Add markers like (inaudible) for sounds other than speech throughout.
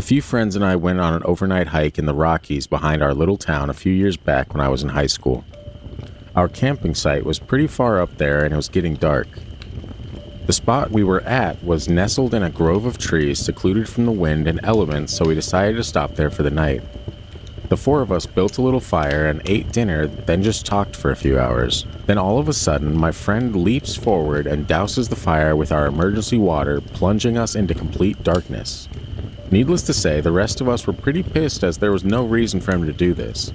A few friends and I went on an overnight hike in the Rockies behind our little town a few years back when I was in high school. Our camping site was pretty far up there and it was getting dark. The spot we were at was nestled in a grove of trees secluded from the wind and elements, so we decided to stop there for the night. The four of us built a little fire and ate dinner, then just talked for a few hours. Then all of a sudden, my friend leaps forward and douses the fire with our emergency water, plunging us into complete darkness. Needless to say, the rest of us were pretty pissed as there was no reason for him to do this.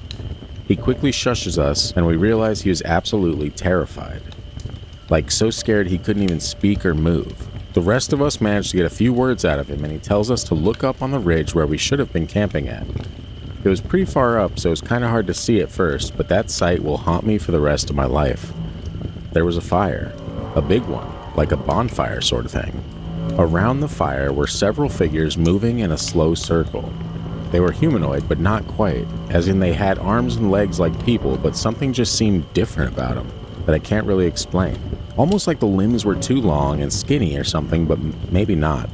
He quickly shushes us, and we realize he was absolutely terrified. Like, so scared he couldn't even speak or move. The rest of us manage to get a few words out of him, and he tells us to look up on the ridge where we should have been camping at. It was pretty far up, so it was kind of hard to see at first, but that sight will haunt me for the rest of my life. There was a fire, a big one, like a bonfire sort of thing. Around the fire were several figures moving in a slow circle. They were humanoid, but not quite, as in they had arms and legs like people, but something just seemed different about them that I can't really explain. Almost like the limbs were too long and skinny or something, but maybe not.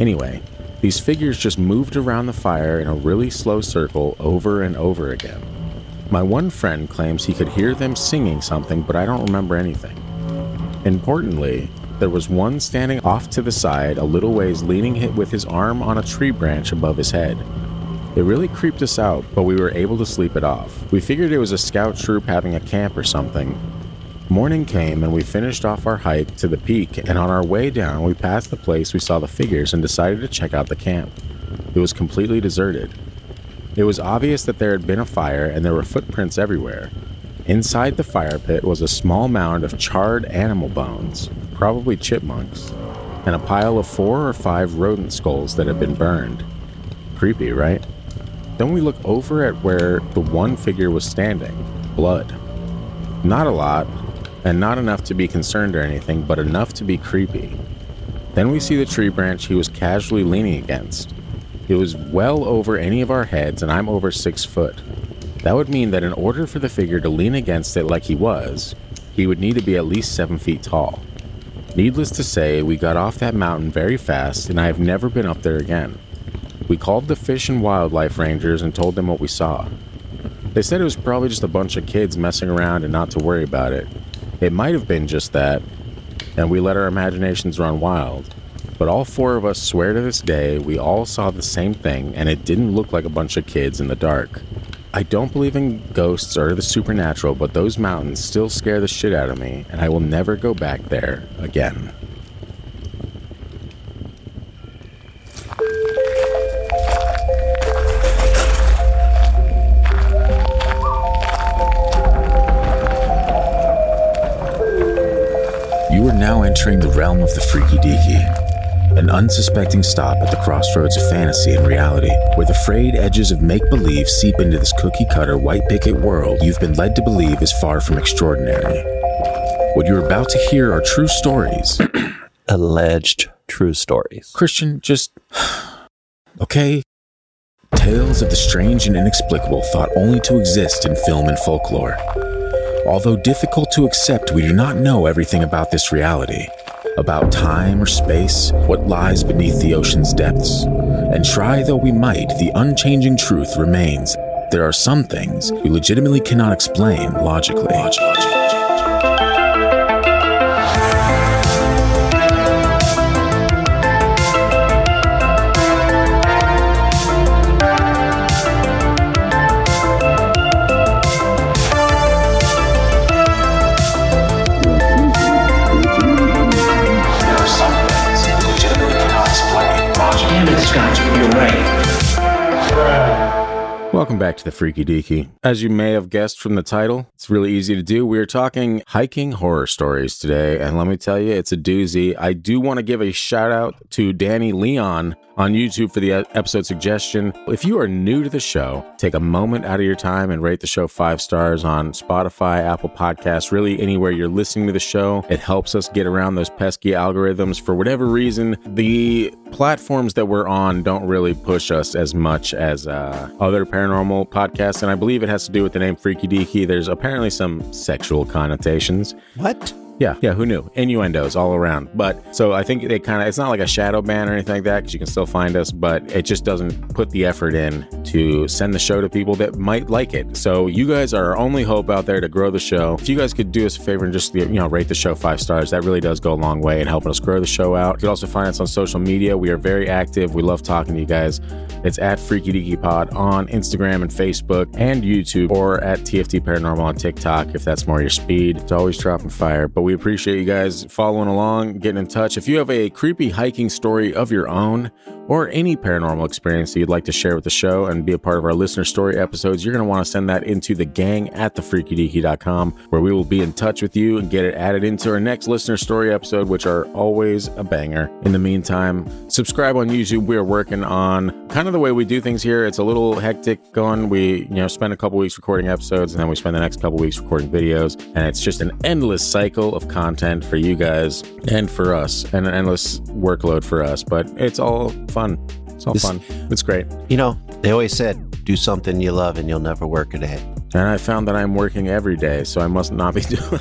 Anyway, these figures just moved around the fire in a really slow circle over and over again. My one friend claims he could hear them singing something, but I don't remember anything. Importantly, there was one standing off to the side, a little ways leaning with his arm on a tree branch above his head. It really creeped us out, but we were able to sleep it off. We figured it was a scout troop having a camp or something, Morning came and we finished off our hike to the peak, and on our way down, we passed the place we saw the figures and decided to check out the camp. It was completely deserted. It was obvious that there had been a fire and there were footprints everywhere. Inside the fire pit was a small mound of charred animal bones, probably chipmunks, and a pile of four or five rodent skulls that had been burned. Creepy, right? Then we look over at where the one figure was standing blood. Not a lot, and not enough to be concerned or anything, but enough to be creepy. Then we see the tree branch he was casually leaning against. It was well over any of our heads, and I'm over six foot. That would mean that in order for the figure to lean against it like he was, he would need to be at least seven feet tall. Needless to say, we got off that mountain very fast, and I have never been up there again. We called the Fish and Wildlife Rangers and told them what we saw. They said it was probably just a bunch of kids messing around and not to worry about it, it might have been just that, and we let our imaginations run wild. But all four of us swear to this day we all saw the same thing, and it didn't look like a bunch of kids in the dark. I don't believe in ghosts or the supernatural, but those mountains still scare the shit out of me, and I will never go back there again. You are now entering the realm of the freaky deaky, an unsuspecting stop at the crossroads of fantasy and reality, where the frayed edges of make believe seep into this cookie cutter white picket world you've been led to believe is far from extraordinary. What you're about to hear are true stories. (clears throat) Alleged true stories. Christian, just. (sighs) Okay? Tales of the strange and inexplicable thought only to exist in film and folklore. Although difficult to accept, we do not know everything about this reality, about time or space, what lies beneath the ocean's depths. And try though we might, the unchanging truth remains. There are some things we legitimately cannot explain logically. Welcome back to the Freaky Deaky. As you may have guessed from the title, it's really easy to do. We're talking hiking horror stories today, and let me tell you, it's a doozy. I do want to give a shout out to Danny Leon on YouTube for the episode suggestion. If you are new to the show, take a moment out of your time and rate the show five stars on Spotify, Apple Podcasts, really anywhere you're listening to the show. It helps us get around those pesky algorithms. For whatever reason, the platforms that we're on don't really push us as much as uh, other paranormal podcasts, and I believe it has to do with the name Freaky Deaky. There's apparently some sexual connotations. What? Yeah, yeah, who knew? Innuendos all around. But so I think they kind of, it's not like a shadow ban or anything like that because you can still find us, but it just doesn't put the effort in to send the show to people that might like it. So you guys are our only hope out there to grow the show. If you guys could do us a favor and just, you know, rate the show five stars, that really does go a long way in helping us grow the show out. You can also find us on social media. We are very active. We love talking to you guys. It's at Freaky Deaky Pod on Instagram and Facebook and YouTube or at TFD Paranormal on TikTok if that's more your speed. It's always dropping fire. But we appreciate you guys following along, getting in touch. If you have a creepy hiking story of your own or any paranormal experience that you'd like to share with the show and be a part of our listener story episodes, you're going to want to send that into the gang at thefreakydeaky.com where we will be in touch with you and get it added into our next listener story episode, which are always a banger. In the meantime, subscribe on YouTube. We are working on kind of the way we do things here. It's a little hectic going. We, you know, spend a couple weeks recording episodes and then we spend the next couple weeks recording videos. And it's just an endless cycle of content for you guys and for us and an endless workload for us. But it's all fun. It's all This- fun. It's great. You know, they always said, do something you love and you'll never work a day. And I found that I'm working every day, so I must not be (laughs) doing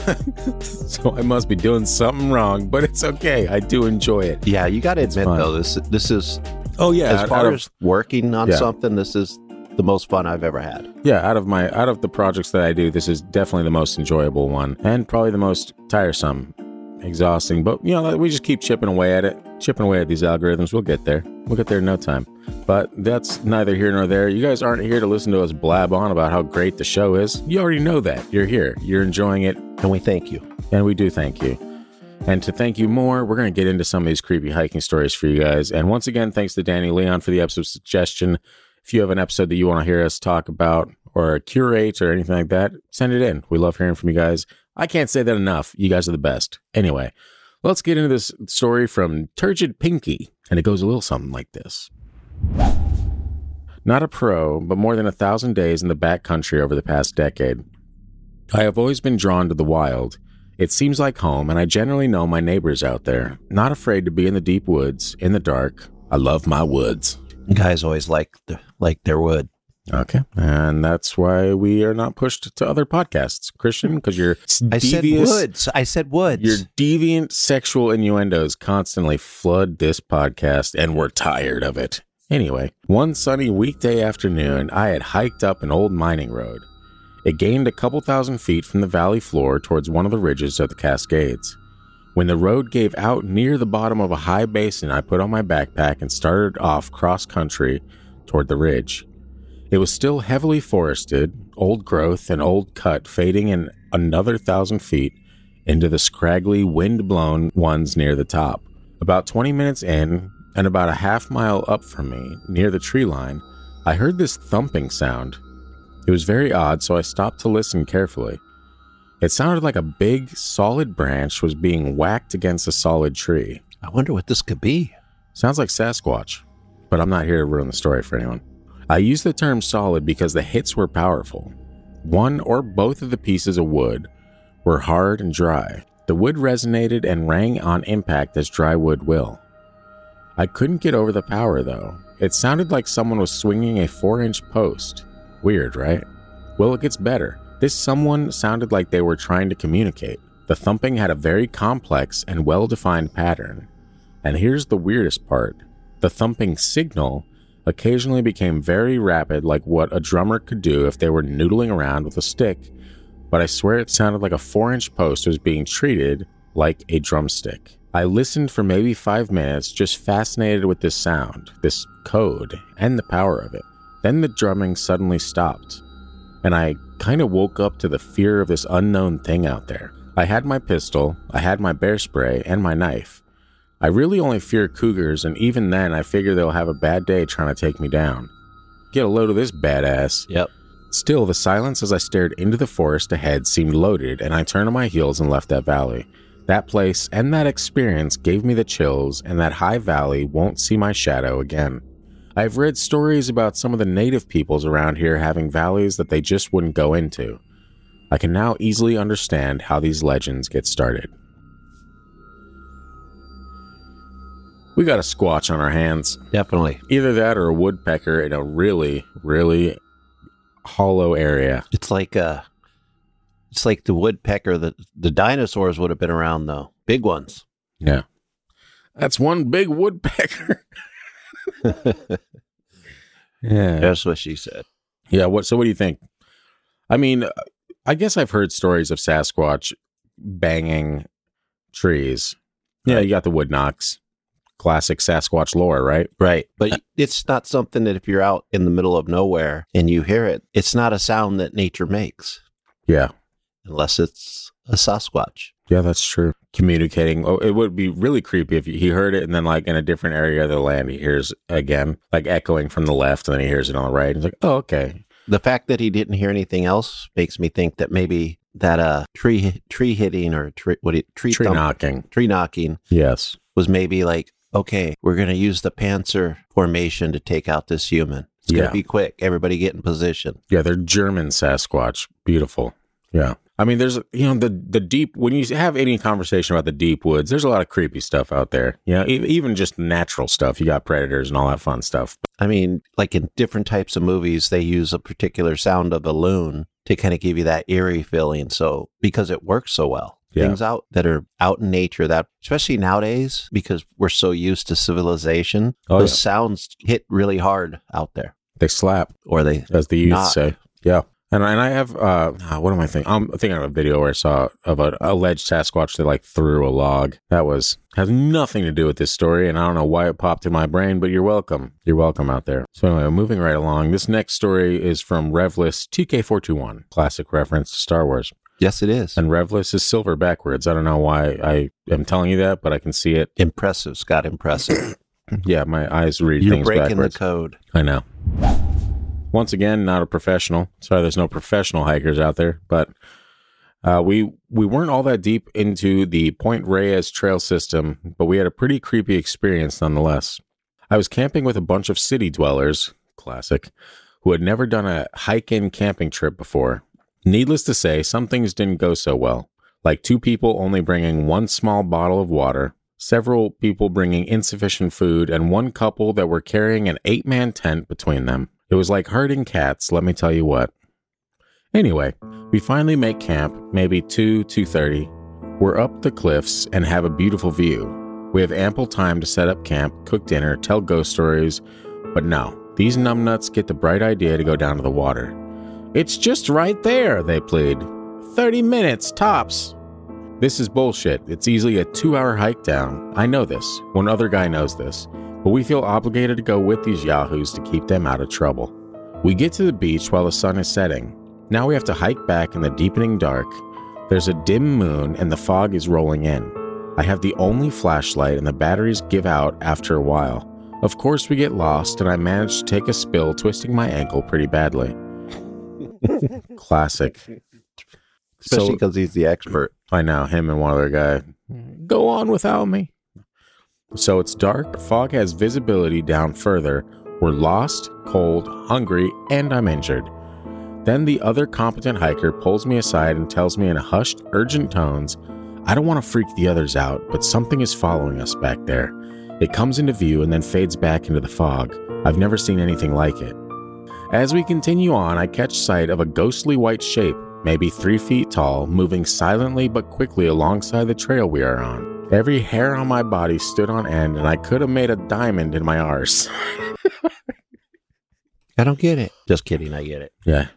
so I must be doing something wrong, but it's okay. I do enjoy it. Yeah, you got to admit, fun. though, this, this is, Oh yeah, as out, far of, as working on Yeah. something, this is the most fun I've ever had. yeah, out of my out of the projects that I do, this is definitely the most enjoyable one and probably the most tiresome, exhausting, but you know, we just keep chipping away at it, chipping away at these algorithms. We'll get there. We'll get there in no time. But that's neither here nor there. You guys aren't here to listen to us blab on about how great the show is. You already know that. You're here. You're enjoying it. And we thank you. And we do thank you. And to thank you more, we're going to get into some of these creepy hiking stories for you guys. And once again, thanks to Danny Leon for the episode suggestion. If you have an episode that you want to hear us talk about or curate or anything like that, send it in. We love hearing from you guys. I can't say that enough. You guys are the best. Anyway, let's get into this story from Turgid Pinky. And it goes a little something like this. Not a pro, but more than a thousand days in the back country over the past decade. I have always been drawn to the wild. It seems like home, and I generally know my neighbors out there. Not afraid to be in the deep woods, in the dark. I love my woods. Guys always like, the, like their wood. Okay. And that's why we are not pushed to other podcasts, Christian, because your (laughs) I said woods. I said woods. your deviant sexual innuendos constantly flood this podcast, and we're tired of it. Anyway, one sunny weekday afternoon, I had hiked up an old mining road. It gained a couple thousand feet from the valley floor towards one of the ridges of the Cascades. When the road gave out near the bottom of a high basin, I put on my backpack and started off cross country toward the ridge. It was still heavily forested, old growth and old cut fading in another thousand feet into the scraggly, wind blown ones near the top. About 20 minutes in, and about a half mile up from me, near the tree line, I heard this thumping sound. It was very odd, so I stopped to listen carefully. It sounded like a big, solid branch was being whacked against a solid tree. I wonder what this could be. Sounds like Sasquatch, but I'm not here to ruin the story for anyone. I use the term solid because the hits were powerful. One or both of the pieces of wood were hard and dry. The wood resonated and rang on impact as dry wood will. I couldn't get over the power though. It sounded like someone was swinging a 4 inch post. Weird, right? Well, it gets better. This someone sounded like they were trying to communicate. The thumping had a very complex and well defined pattern. And here's the weirdest part the thumping signal occasionally became very rapid, like what a drummer could do if they were noodling around with a stick, but I swear it sounded like a 4 inch post was being treated like a drumstick. I listened for maybe five minutes, just fascinated with this sound, this code, and the power of it. Then the drumming suddenly stopped, and I kind of woke up to the fear of this unknown thing out there. I had my pistol, I had my bear spray, and my knife. I really only fear cougars, and even then, I figure they'll have a bad day trying to take me down. Get a load of this badass. Yep. Still, the silence as I stared into the forest ahead seemed loaded, and I turned on my heels and left that valley. That place and that experience gave me the chills, and that high valley won't see my shadow again. I've read stories about some of the native peoples around here having valleys that they just wouldn't go into. I can now easily understand how these legends get started. We got a squatch on our hands. Definitely. Either that or a woodpecker in a really, really hollow area. It's like uh It's like the woodpecker. The the dinosaurs would have been around though, big ones. Yeah. That's one big woodpecker. (laughs) yeah. That's what she said. Yeah. What? So, what do you think? I mean, I guess I've heard stories of Sasquatch banging trees. Yeah, you got the wood knocks, classic Sasquatch lore, right? Right. But it's not something that if you're out in the middle of nowhere and you hear it, it's not a sound that nature makes Yeah. unless it's a Sasquatch. Yeah, that's true. Communicating. Oh, it would be really creepy if he heard it and then, like, in a different area of the land, he hears again, like echoing from the left, and then he hears it on the right. He's like, oh, okay. The fact that he didn't hear anything else makes me think that maybe that uh tree tree hitting or tree what it tree, Tree thump- knocking. tree knocking Yes. was maybe like okay we're gonna use the panzer formation to take out this human. It's Yeah. gonna be quick. Everybody get in position. Yeah, they're German Sasquatch. Beautiful. Yeah. I mean, there's, you know, the, the deep, when you have any conversation about the deep woods, there's a lot of creepy stuff out there. You know, even just natural stuff. You got predators and all that fun stuff. I mean, like in different types of movies, they use a particular sound of a loon to kind of give you that eerie feeling. So because it works so well. Yeah. Things out that are out in nature that especially nowadays, because we're so used to civilization, Oh, those yeah. sounds hit really hard out there. They slap, Or they as the youth Knock. say. Yeah. And, and I have, uh, ah, what am I thinking? I'm thinking of a video where I saw of an alleged Sasquatch that like threw a log. That was, has nothing to do with this story. And I don't know why it popped in my brain, but you're welcome. You're welcome out there. So anyway, moving right along. This next story is from Revlis TK421, classic reference to Star Wars. Yes, it is. And Revlis is silver backwards. I don't know why I am telling you that, but I can see it. impressive, Scott. Impressive. (clears throat) (clears throat) Yeah, my eyes read You're things breaking backwards. the code. I know. Once again, not a professional. Sorry, there's no professional hikers out there, but uh, we we weren't all that deep into the Point Reyes trail system, but we had a pretty creepy experience nonetheless. I was camping with a bunch of city dwellers, classic, who had never done a hike-in camping trip before. Needless to say, some things didn't go so well, like two people only bringing one small bottle of water, several people bringing insufficient food, and one couple that were carrying an eight man tent between them. It was like herding cats, let me tell you what. Anyway, we finally make camp, maybe 2, 2.30. We're up the cliffs and have a beautiful view. We have ample time to set up camp, cook dinner, tell ghost stories, but no, these numbnuts get the bright idea to go down to the water. It's just right there, they plead. 30 minutes, tops. This is bullshit. It's easily a two hour hike down. I know this. One other guy knows this. But we feel obligated to go with these yahoos to keep them out of trouble. We get to the beach while the sun is setting. Now we have to hike back in the deepening dark. There's a dim moon and the fog is rolling in. I have the only flashlight and the batteries give out after a while. Of course, we get lost and I manage to take a spill, twisting my ankle pretty badly. Classic. Especially So- because he's the expert. I know him and one other guy. Go on without me. So it's dark. Fog has visibility down further. We're lost, cold, hungry, and I'm injured. Then the other competent hiker pulls me aside and tells me in hushed, urgent tones, I don't want to freak the others out, but something is following us back there. It comes into view and then fades back into the fog. I've never seen anything like it. As we continue on, I catch sight of a ghostly white shape, maybe three feet tall, moving silently but quickly alongside the trail we are on. Every hair on my body stood on end, and I could have made a diamond in my arse. (laughs) I don't get it. Just kidding. I get it. Yeah.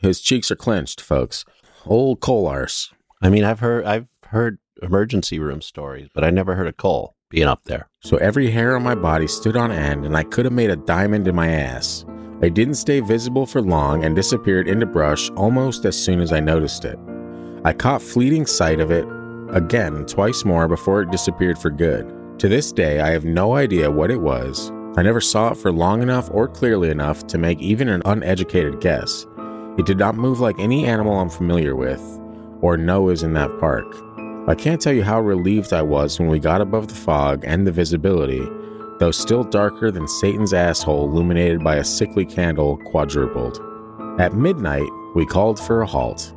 His cheeks are clenched, folks. Old coal arse. I mean, I've heard I've heard emergency room stories, but I never heard of coal being up there. So every hair on my body stood on end, and I could have made a diamond in my ass. I didn't stay visible for long and disappeared into brush almost as soon as I noticed it. I caught fleeting sight of it again twice more before it disappeared for good. To this day, I have no idea what it was. I never saw it for long enough or clearly enough to make even an uneducated guess. It did not move like any animal I'm familiar with or know is in that park. I can't tell you how relieved I was when we got above the fog and the visibility, though still darker than Satan's asshole illuminated by a sickly candle quadrupled. At midnight, we called for a halt.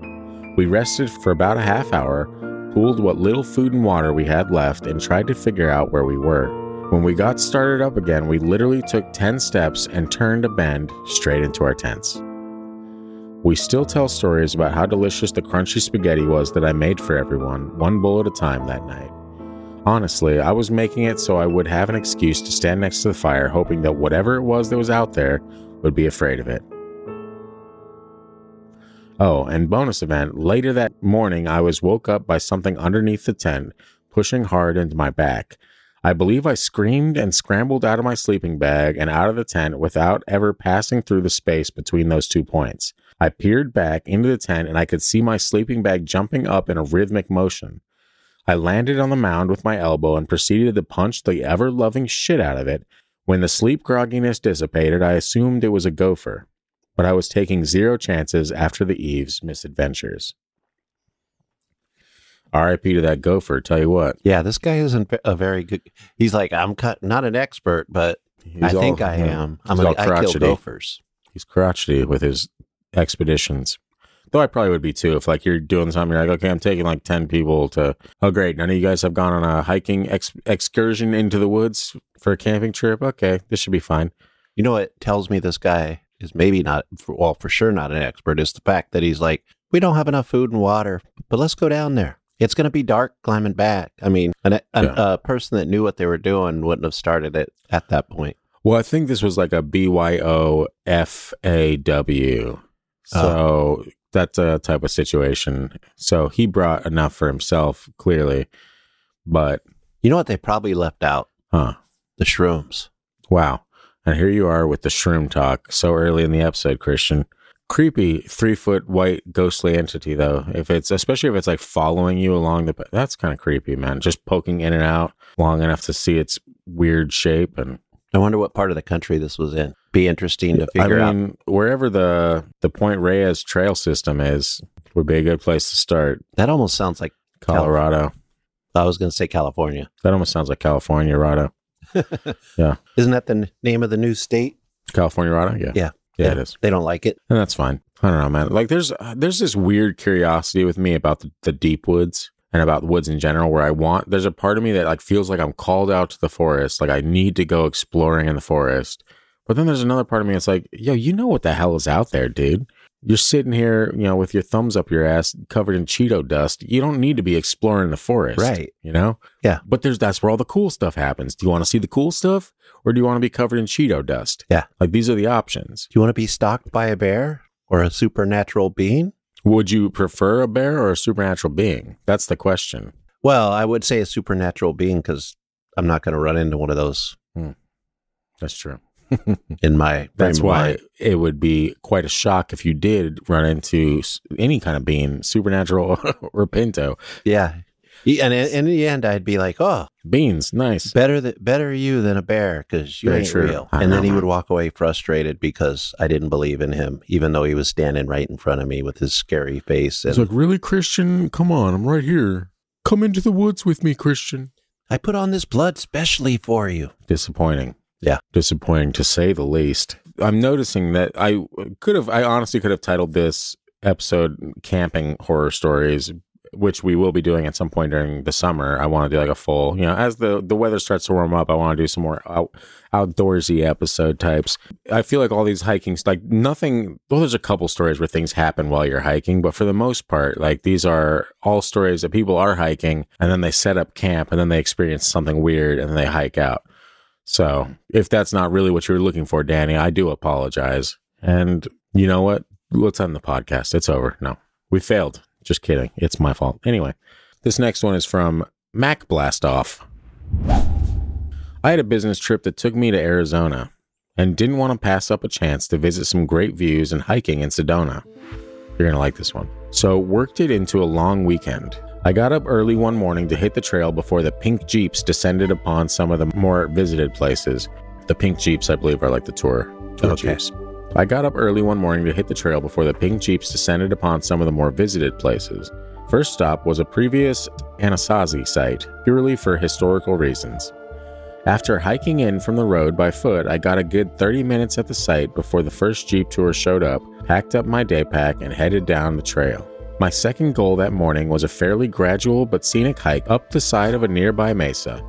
We rested for about a half hour, pooled what little food and water we had left, and tried to figure out where we were. When we got started up again, we literally took 10 steps and turned a bend straight into our tents. We still tell stories about how delicious the crunchy spaghetti was that I made for everyone, one bowl at a time that night. Honestly, I was making it so I would have an excuse to stand next to the fire, hoping that whatever it was that was out there would be afraid of it. Oh, and bonus event later that morning, I was woke up by something underneath the tent, pushing hard into my back. I believe I screamed and scrambled out of my sleeping bag and out of the tent without ever passing through the space between those two points. I peered back into the tent and I could see my sleeping bag jumping up in a rhythmic motion. I landed on the mound with my elbow and proceeded to punch the ever loving shit out of it. When the sleep grogginess dissipated, I assumed it was a gopher but I was taking zero chances after the Eve's misadventures. RIP to that gopher, tell you what. Yeah, this guy isn't a very good. He's like, I'm cut, not an expert, but He's I all- think I am. I'm a, I kill gophers. He's crotchety with his expeditions. Though I probably would be too if like you're doing something, you're like, okay, I'm taking like ten people to. Oh, great! None of you guys have gone on a hiking ex- excursion into the woods for a camping trip. Okay, this should be fine. You know what tells me this guy is maybe not, for, well, for sure not an expert is the fact that he's like, we don't have enough food and water, but let's go down there. It's going to be dark climbing back. I mean, an, an, Yeah. a person that knew what they were doing wouldn't have started it at that point. Well, I think this was like a BYO FAW. Uh-huh. So that's a uh, type of situation. So he brought enough for himself, clearly. But, You know what they probably left out? huh, The shrooms. wow. And here you are with the shroom talk so early in the episode, Christian. Creepy three foot white ghostly entity, though. If it's, especially if it's like following you along the, that's kind of creepy, man. Just poking in and out long enough to see its weird shape and I wonder what part of the country this was in. Be interesting to figure I out. mean, wherever the the Point Reyes trail system is would be a good place to start. That almost sounds like, Colorado. I was going to say California. That almost sounds like California Rado. (laughs) Yeah. Isn't that the n- name of the new state? California Rado? Yeah. Yeah. Yeah, it is. They don't like it. And that's fine. I don't know, man. Like there's uh, there's this weird curiosity with me about the, the deep woods and about the woods in general where I want there's a part of me that like feels like I'm called out to the forest, like I need to go exploring in the forest. But then there's another part of me that's like, yo, you know what the hell is out there, dude? You're sitting here, you know, with your thumbs up your ass covered in Cheeto dust. You don't need to be exploring the forest. Right. You know? Yeah. But there's that's where all the cool stuff happens. Do you want to see the cool stuff or do you want to be covered in Cheeto dust? Yeah. Like these are the options. Do you want to be stalked by a bear or a supernatural being? Would you prefer a bear or a supernatural being? That's the question. Well, I would say a supernatural being because I'm not going to run into one of those hmm. That's true. In my. That's why mind. it would be quite a shock if you did run into any kind of being, supernatural (laughs) or pinto. Yeah. And in, the end, I'd be like, "Oh, Beans, nice. better th- better you than a bear because you Very ain't true. real." I And then he would walk away frustrated because I didn't believe in him, even though he was standing right in front of me with his scary face. And It's like, really, Christian? Come on, I'm right here. Come into the woods with me, Christian. I put on this blood specially for you. Disappointing. Yeah. Disappointing to say the least. I'm noticing that I could have, I honestly could have titled this episode Camping Horror Stories, which we will be doing at some point during the summer. I want to do like a full, you know, as the, the weather starts to warm up, I want to do some more out, outdoorsy episode types. I feel like all these hiking, like nothing, well, there's a couple stories where things happen while you're hiking, but for the most part, like these are all stories that people are hiking and then they set up camp and then they experience something weird and then they hike out. So if that's not really what you're looking for, Danny, I do apologize. And you know what? Let's end the podcast. It's over. No, we failed. Just kidding. It's my fault. Anyway, this next one is from Mac Blastoff. I had a business trip that took me to Arizona and didn't want to pass up a chance to visit some great views and hiking in Sedona. You're going to like this one. So, worked it into a long weekend. I got up early one morning to hit the trail before the pink Jeeps descended upon some of the more visited places. The pink Jeeps, I believe, are like the tour, tour Okay. Jeeps. I got up early one morning to hit the trail before the pink Jeeps descended upon some of the more visited places. First stop was a previous Anasazi site, purely for historical reasons. After hiking in from the road by foot, I got a good 30 minutes at the site before the first Jeep tour showed up, packed up my day pack, and headed down the trail. My second goal that morning was a fairly gradual but scenic hike up the side of a nearby mesa.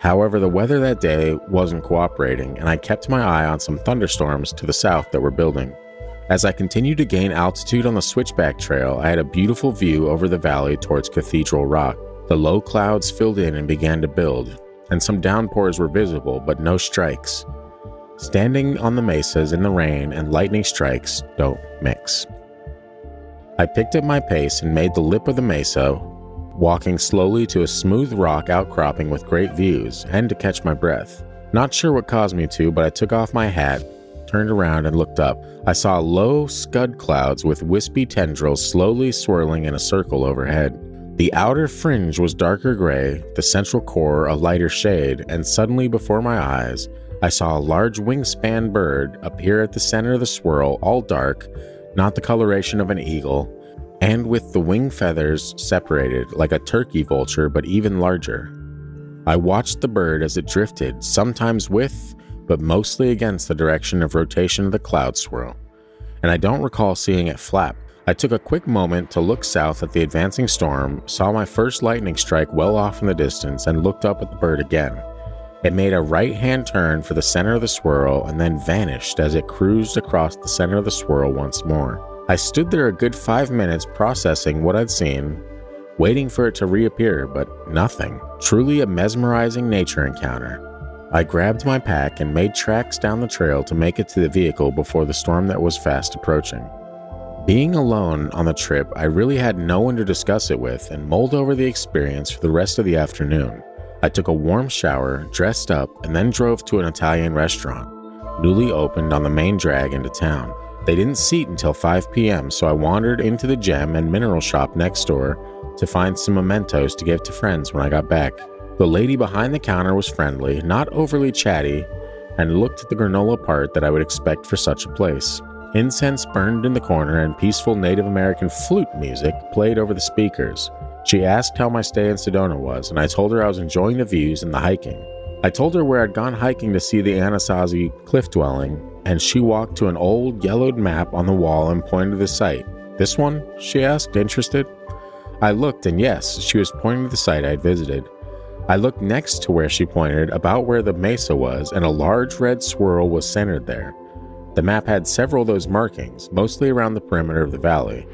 However, the weather that day wasn't cooperating, and I kept my eye on some thunderstorms to the south that were building. As I continued to gain altitude on the switchback trail, I had a beautiful view over the valley towards Cathedral Rock. The low clouds filled in and began to build, and some downpours were visible, but no strikes. Standing on the mesas in the rain and lightning strikes don't mix. I picked up my pace and made the lip of the mesa, walking slowly to a smooth rock outcropping with great views, and to catch my breath. Not sure what caused me to, but I took off my hat, turned around, and looked up. I saw low scud clouds with wispy tendrils slowly swirling in a circle overhead. The outer fringe was darker gray, the central core a lighter shade, and suddenly before my eyes, I saw a large wingspan bird appear at the center of the swirl, all dark, not the coloration of an eagle, and with the wing feathers separated like a turkey vulture, but even larger. I watched the bird as it drifted, sometimes with, but mostly against the direction of rotation of the cloud swirl, and I don't recall seeing it flap. I took a quick moment to look south at the advancing storm, saw my first lightning strike well off in the distance, and looked up at the bird again. It made a right hand turn for the center of the swirl and then vanished as it cruised across the center of the swirl once more. I stood there a good five minutes processing what I'd seen, waiting for it to reappear, but nothing. Truly a mesmerizing nature encounter. I grabbed my pack and made tracks down the trail to make it to the vehicle before the storm that was fast approaching. Being alone on the trip, I really had no one to discuss it with and mulled over the experience for the rest of the afternoon. I took a warm shower, dressed up, and then drove to an Italian restaurant, newly opened on the main drag into town. They didn't seat until 5 p.m., so I wandered into the gem and mineral shop next door to find some mementos to give to friends when I got back. The lady behind the counter was friendly, not overly chatty, and looked at the granola part that I would expect for such a place. Incense burned in the corner and peaceful Native American flute music played over the speakers. She asked how my stay in Sedona was, and I told her I was enjoying the views and the hiking. I told her where I'd gone hiking to see the Anasazi cliff dwelling, and she walked to an old yellowed map on the wall and pointed to the site. This one? she asked, interested. I looked, and yes, she was pointing to the site I'd visited. I looked next to where she pointed, about where the mesa was, and a large red swirl was centered there. The map had several of those markings, mostly around the perimeter of the valley.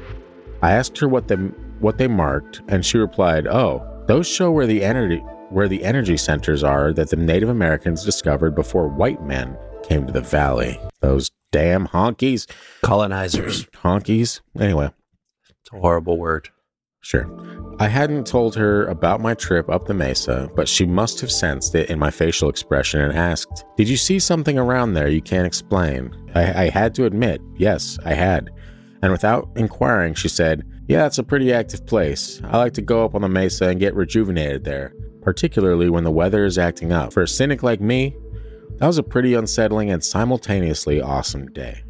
I asked her what the what they marked, and she replied, "Oh, those show where the energy where the energy centers are that the Native Americans discovered before white men came to the valley. Those damn honkies, Colonizers. honkies. Anyway, It's a horrible word. Sure. I hadn't told her about my trip up the mesa, but she must have sensed it in my facial expression and asked, Did you see something around there you can't explain? I, I had to admit, yes, I had. And without inquiring, she said, Yeah, it's a pretty active place. I like to go up on the mesa and get rejuvenated there, particularly when the weather is acting up. For a cynic like me, that was a pretty unsettling and simultaneously awesome day.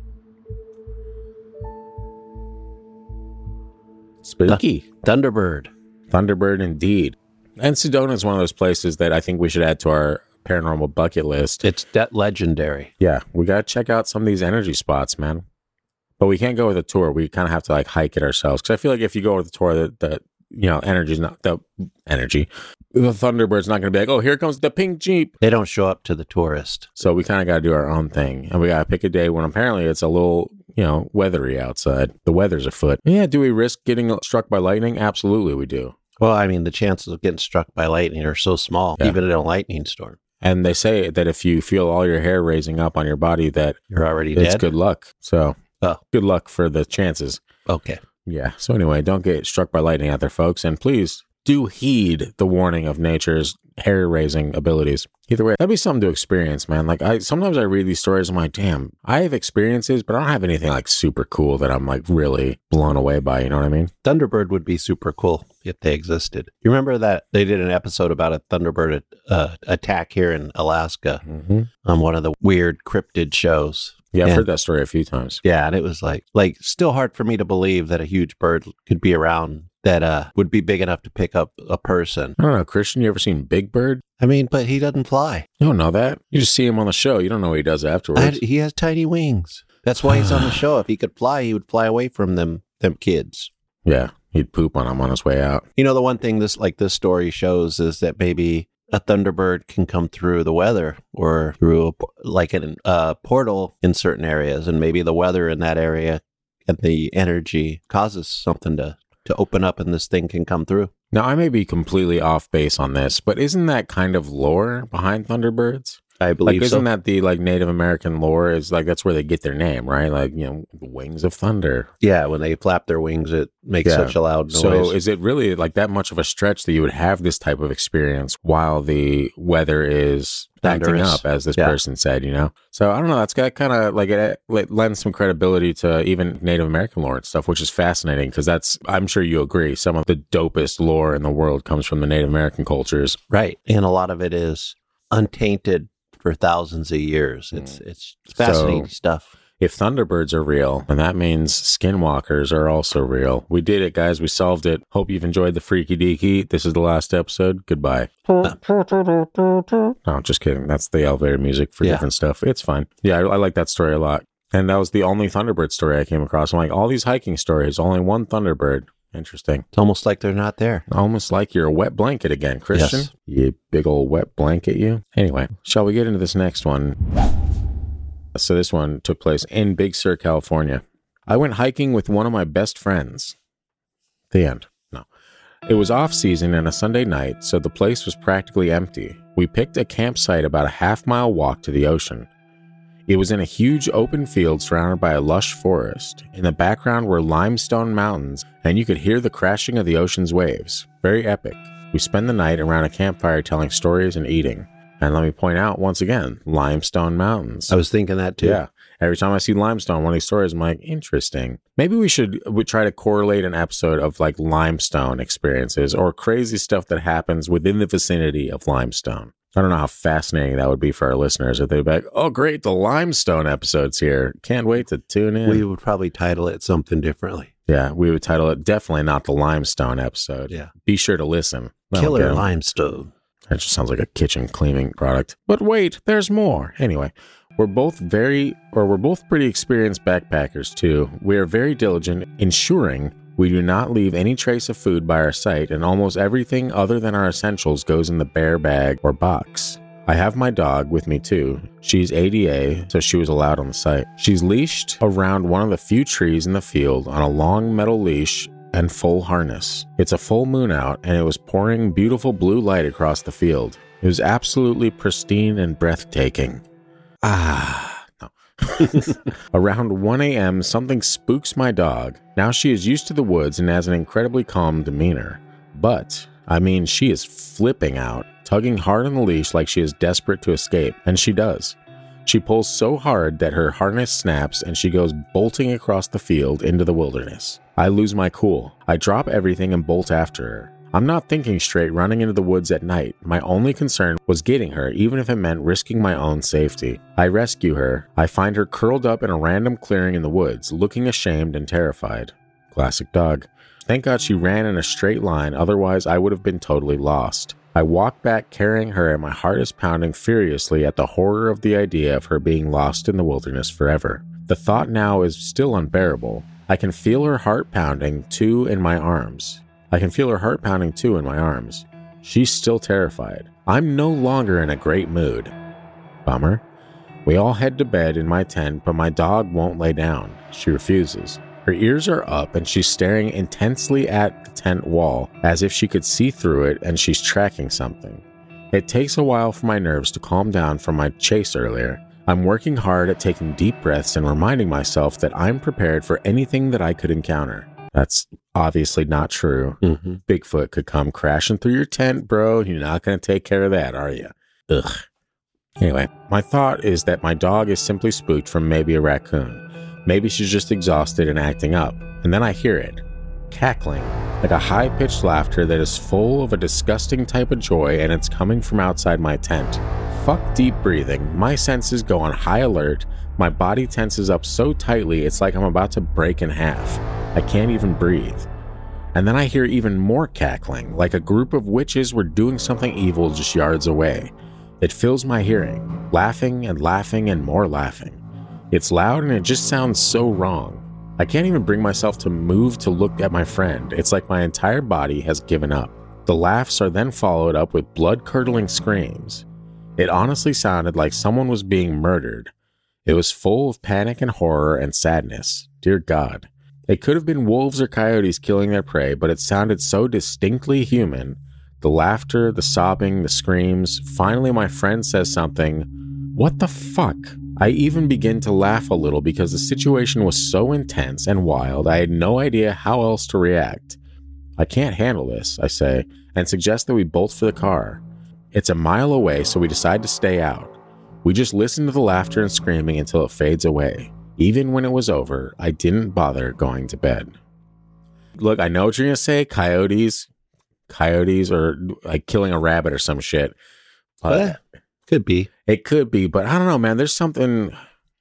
Spooky. Thunderbird. Thunderbird indeed. And Sedona is one of those places that I think we should add to our paranormal bucket list. It's that legendary. Yeah, we got to check out some of these energy spots, man. But we can't go with a tour. We kind of have to like hike it ourselves. Because I feel like if you go with a tour, the, the you know, energy's not the energy. The Thunderbird's not going to be like, oh, here comes the pink Jeep. They don't show up to the tourist. So we kind of got to do our own thing. And we got to pick a day when apparently it's a little, you know, weathery outside. The weather's afoot. Yeah, do we risk getting struck by lightning? Absolutely, we do. Well, I mean, the chances of getting struck by lightning are so small, Yeah. even in a lightning storm. And they say that if you feel all your hair raising up on your body, that You're already it's dead. good luck. So Oh. good luck for the chances. Okay. Yeah. So anyway, don't get struck by lightning out there, folks, and please do heed the warning of nature's hair raising abilities. Either way, that'd be something to experience, man. Like I sometimes I read these stories, I'm like, damn, I have experiences, but I don't have anything like super cool that I'm like really blown away by. You know what I mean? Thunderbird would be super cool if they existed. You remember that they did an episode about a Thunderbird uh, attack here in Alaska Mm-hmm. on one of the weird cryptid shows. Yeah, I've Yeah. heard that story a few times. Yeah, and it was like like still hard for me to believe that a huge bird could be around that uh would be big enough to pick up a person. I don't know, Christian. You ever seen Big Bird? I mean, but he doesn't fly. You don't know that. You just see him on the show. You don't know what he does I, afterwards. he has tiny wings. That's why he's on the (sighs) show. If he could fly, he would fly away from them them kids. yeah, he'd poop on him on his way out. You know, the one thing this like this story shows is that maybe a Thunderbird can come through the weather or through a, like a uh, portal in certain areas, and maybe the weather in that area and the energy causes something to to open up, and this thing can come through. Now, I may be completely off base on this, but isn't that kind of lore behind Thunderbirds? I believe. Like, isn't so. that the like Native American lore? Is like that's where they get their name, right? Like you know, the wings of thunder. yeah, when they flap their wings, it makes Yeah. such a loud noise. So, is it really like that much of a stretch that you would have this type of experience while the weather is acting up, as this Yeah. person said? You know, so I don't know. That's got kind of like it, it lends some credibility to even Native American lore and stuff, which is fascinating because that's I'm sure you agree. Some of the dopest lore in the world comes from the Native American cultures. right, and a lot of it is untainted for thousands of years. It's it's fascinating Mm. So- stuff. If Thunderbirds are real, and that means Skinwalkers are also real. We did it, guys. We solved it. Hope you've enjoyed the Freaky Deaky. This is the last episode. Goodbye. No, just kidding. That's the elevator music for Yeah. different stuff. It's fine. Yeah, I, I like that story a lot. And that was the only Thunderbird story I came across. I'm like, all these hiking stories, only one Thunderbird. Interesting. It's almost like they're not there. Almost like you're a wet blanket again, Christian. Yes. You big old wet blanket, you. Anyway, shall we get into this next one? So, this one took place in Big Sur, California. I went hiking with one of my best friends. The end. No. It was off season and a Sunday night, so the place was practically empty. We picked a campsite about a half mile walk to the ocean. It was in a huge open field surrounded by a lush forest. In the background were limestone mountains, and you could hear the crashing of the ocean's waves. Very epic. We spend the night around a campfire telling stories and eating. And let me point out once again limestone mountains. I was thinking that too. Yeah. Every time I see limestone, one of these stories, I'm like, interesting. Maybe we should we try to correlate an episode of like limestone experiences or crazy stuff that happens within the vicinity of limestone. I don't know how fascinating that would be for our listeners if they'd be like, oh, great, the limestone episode's here. Can't wait to tune in. We would probably title it something differently. yeah, we would title it definitely not the limestone episode. Yeah. Be sure to listen. That'll Killer limestone. That just sounds like a kitchen cleaning product. But wait, there's more. Anyway, we're both very, or we're both pretty experienced backpackers too. We are very diligent, ensuring we do not leave any trace of food by our site, and almost everything other than our essentials goes in the bear bag or box. I have my dog with me too. She's ADA, so she was allowed on the site. She's leashed around one of the few trees in the field on a long metal leash and full harness. It's a full moon out, and it was pouring beautiful blue light across the field. It was absolutely pristine and breathtaking. Ah. (laughs) Around 1 a.m., something spooks my dog. Now she is used to the woods and has an incredibly calm demeanor. But, I mean, she is flipping out, tugging hard on the leash like she is desperate to escape, and she does. She pulls so hard that her harness snaps and she goes bolting across the field into the wilderness. I lose my cool. I drop everything and bolt after her. I'm not thinking straight running into the woods at night. My only concern was getting her, even if it meant risking my own safety. I rescue her. I find her curled up in a random clearing in the woods, looking ashamed and terrified. Classic dog. Thank God she ran in a straight line, otherwise, I would have been totally lost. I walk back carrying her, and my heart is pounding furiously at the horror of the idea of her being lost in the wilderness forever. The thought now is still unbearable. I can feel her heart pounding too in my arms. I can feel her heart pounding too in my arms. She's still terrified. I'm no longer in a great mood. Bummer. We all head to bed in my tent, but my dog won't lay down. She refuses. Her ears are up and she's staring intensely at the tent wall as if she could see through it and she's tracking something. It takes a while for my nerves to calm down from my chase earlier. I'm working hard at taking deep breaths and reminding myself that I'm prepared for anything that I could encounter. That's obviously not true. Mm-hmm. Bigfoot could come crashing through your tent, bro. You're not going to take care of that, are you? Ugh. Anyway, my thought is that my dog is simply spooked from maybe a raccoon. Maybe she's just exhausted and acting up. And then I hear it cackling, like a high pitched laughter that is full of a disgusting type of joy, and it's coming from outside my tent. Fuck deep breathing. My senses go on high alert. My body tenses up so tightly it's like I'm about to break in half. I can't even breathe. And then I hear even more cackling, like a group of witches were doing something evil just yards away. It fills my hearing, laughing and laughing and more laughing. It's loud and it just sounds so wrong. I can't even bring myself to move to look at my friend. It's like my entire body has given up. The laughs are then followed up with blood curdling screams. It honestly sounded like someone was being murdered. It was full of panic and horror and sadness. Dear God. It could have been wolves or coyotes killing their prey, but it sounded so distinctly human. The laughter, the sobbing, the screams. Finally, my friend says something. What the fuck? I even begin to laugh a little because the situation was so intense and wild, I had no idea how else to react. I can't handle this, I say, and suggest that we bolt for the car. It's a mile away, so we decide to stay out. We just listen to the laughter and screaming until it fades away. Even when it was over, I didn't bother going to bed. Look, I know what you're going to say coyotes, coyotes, or like killing a rabbit or some shit. Uh, could be. it could be, but I don't know, man. There's something.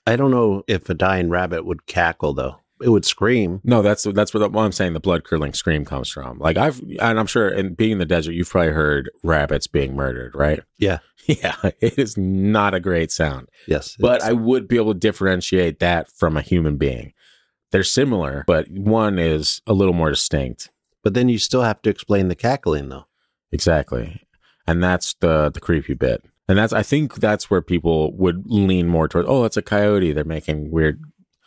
I don't know if a dying rabbit would cackle though. It would scream. No, that's that's where the, what I'm saying. The blood curdling scream comes from. Like I've, and I'm sure, in being in the desert, you've probably heard rabbits being murdered, right? Yeah. Yeah, (laughs) it is not a great sound. Yes. But I would be able to differentiate that from a human being. They're similar, but one is a little more distinct. but then you still have to explain the cackling though. Exactly. And that's the the creepy bit. And that's I think that's where people would lean more towards, oh, it's a coyote. They're making weird